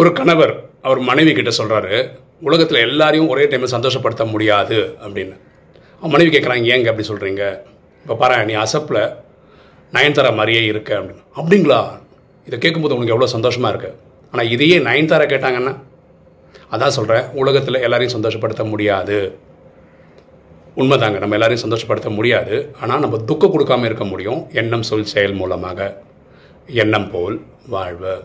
ஒரு கணவர் அவர் மனைவி கிட்ட சொல்கிறாரு உலகத்தில் எல்லாரையும் ஒரே டைமில் சந்தோஷப்படுத்த முடியாது அப்படின்னு. அவன் மனைவி கேட்குறாங்க ஏங்க அப்படி சொல்கிறீங்க இப்போ பாரு நீ அசப்பில் நயன்தாரா மாதிரியே இருக்க அப்படின்னு. அப்படிங்களா? இதை கேட்கும்போது உனக்கு எவ்வளோ சந்தோஷமாக இருக்குது ஆனால் இதையே நயன்தாரா கேட்டாங்கன்னா? அதான் சொல்கிறேன் உலகத்தில் எல்லாரையும் சந்தோஷப்படுத்த முடியாது. உண்மைதாங்க நம்ம எல்லாரையும் சந்தோஷப்படுத்த முடியாது. ஆனால் நம்ம துக்கம் கொடுக்காம இருக்க முடியும் எண்ணம் சொல் செயல் மூலமாக. எண்ணம் போல் வாழ்வு.